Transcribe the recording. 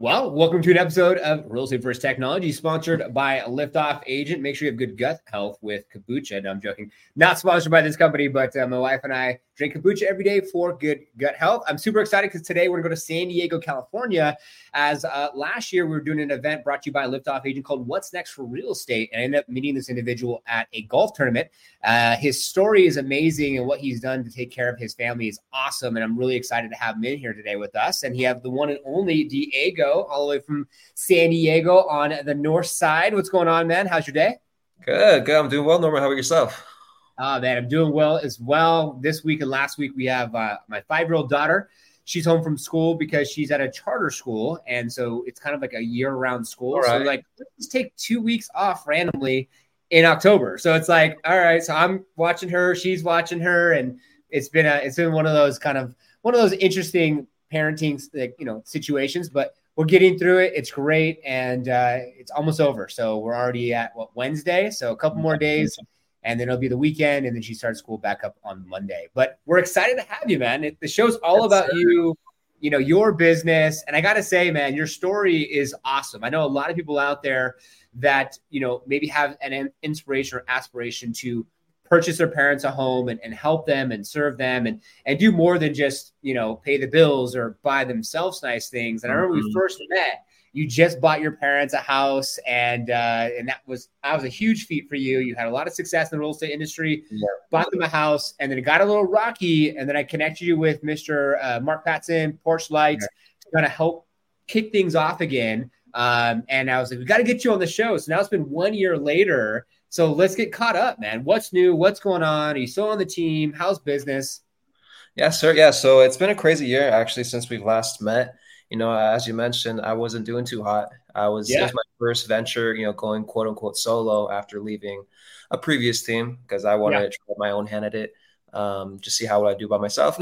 Well, welcome to an episode of Real Estate Versus Technology, sponsored by Liftoff Agent. Make sure you have good gut health with kombucha. No, I'm joking. Not sponsored by this company, but uh, my wife and I drink kombucha every day for good gut health. I'm super excited because today we're going to go to San Diego, California. As uh, last year we were doing an event brought to you by Liftoff Agent called "What's Next for Real Estate," and I ended up meeting this individual at a golf tournament. Uh, his story is amazing, and what he's done to take care of his family is awesome. And I'm really excited to have him in here today with us. And he have the one and only Diego, all the way from San Diego on the north side. What's going on, man? How's your day? Good, good. I'm doing well, Norman. How about yourself? Oh man, I'm doing well as well. This week and last week we have uh, my five year old daughter. She's home from school because she's at a charter school, and so it's kind of like a year round school. So like, let's take two weeks off randomly in October. So it's like, all right. So I'm watching her, she's watching her, and it's been a it's been one of those kind of one of those interesting parenting like you know situations, but we're getting through it. It's great, and uh, it's almost over. So we're already at what Wednesday. So a couple more days and then it'll be the weekend, and then she starts school back up on Monday. But we're excited to have you, man. It, the show's all about you, you know, your business, and I got to say, man, your story is awesome. I know a lot of people out there that you know maybe have an inspiration or aspiration to purchase their parents a home and, and help them and serve them and and do more than just you know pay the bills or buy themselves nice things. And I remember mm-hmm. we first met you just bought your parents a house and uh, and that was that was a huge feat for you you had a lot of success in the real estate industry yeah. bought them a house and then it got a little rocky and then i connected you with mr uh, mark patson porch lights yeah. to kind of help kick things off again um, and i was like we got to get you on the show so now it's been one year later so let's get caught up man what's new what's going on are you still on the team how's business yeah sir yeah so it's been a crazy year actually since we last met you know, as you mentioned, I wasn't doing too hot. I was, yeah. was my first venture, you know, going quote unquote solo after leaving a previous team because I wanted yeah. to try my own hand at it, um, just see how would I do by myself.